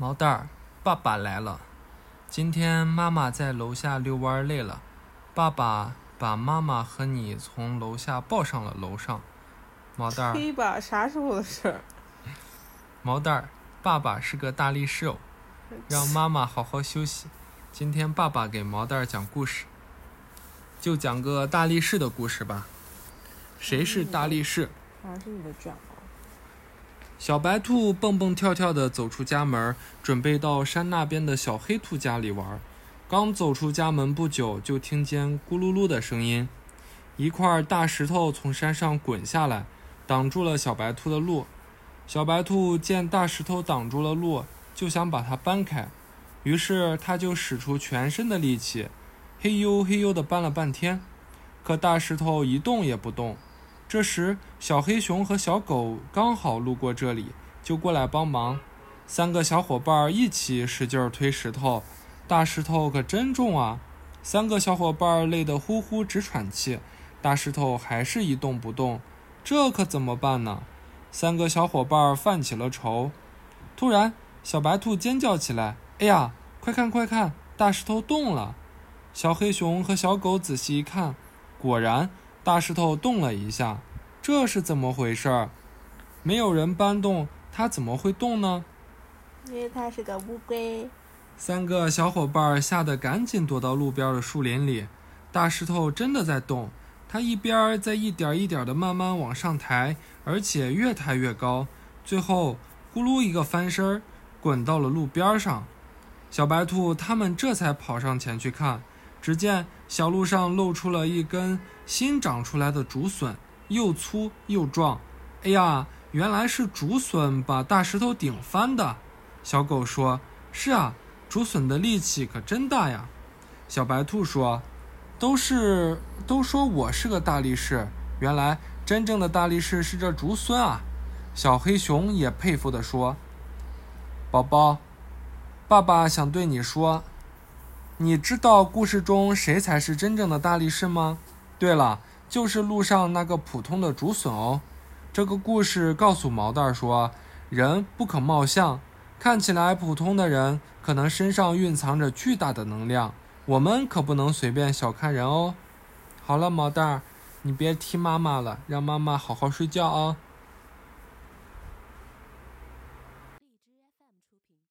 毛蛋儿，爸爸来了。今天妈妈在楼下遛弯累了，爸爸把妈妈和你从楼下抱上了楼上。毛蛋儿，黑吧，啥时候的事儿？毛蛋儿，爸爸是个大力士哦，让妈妈好好休息。今天爸爸给毛蛋儿讲故事，就讲个大力士的故事吧。谁是大力士？好像是你的卷毛。小白兔蹦蹦跳跳地走出家门，准备到山那边的小黑兔家里玩。刚走出家门不久，就听见咕噜噜的声音，一块大石头从山上滚下来，挡住了小白兔的路。小白兔见大石头挡住了路，就想把它搬开，于是它就使出全身的力气，嘿呦嘿呦地搬了半天，可大石头一动也不动。这时，小黑熊和小狗刚好路过这里，就过来帮忙。三个小伙伴一起使劲推石头，大石头可真重啊！三个小伙伴累得呼呼直喘气，大石头还是一动不动。这可怎么办呢？三个小伙伴犯起了愁。突然，小白兔尖叫起来：“哎呀，快看快看，大石头动了！”小黑熊和小狗仔细一看，果然。大石头动了一下，这是怎么回事？没有人搬动，它怎么会动呢？因为它是个乌龟。三个小伙伴吓得赶紧躲到路边的树林里。大石头真的在动，它一边在一点一点的慢慢往上抬，而且越抬越高，最后咕噜一个翻身，滚到了路边上。小白兔他们这才跑上前去看。只见小路上露出了一根新长出来的竹笋，又粗又壮。哎呀，原来是竹笋把大石头顶翻的。小狗说：“是啊，竹笋的力气可真大呀。”小白兔说：“都是都说我是个大力士，原来真正的大力士是这竹笋啊。”小黑熊也佩服地说：“宝宝，爸爸想对你说。”你知道故事中谁才是真正的大力士吗？对了，就是路上那个普通的竹笋哦。这个故事告诉毛蛋儿说，人不可貌相，看起来普通的人可能身上蕴藏着巨大的能量，我们可不能随便小看人哦。好了，毛蛋儿，你别踢妈妈了，让妈妈好好睡觉啊。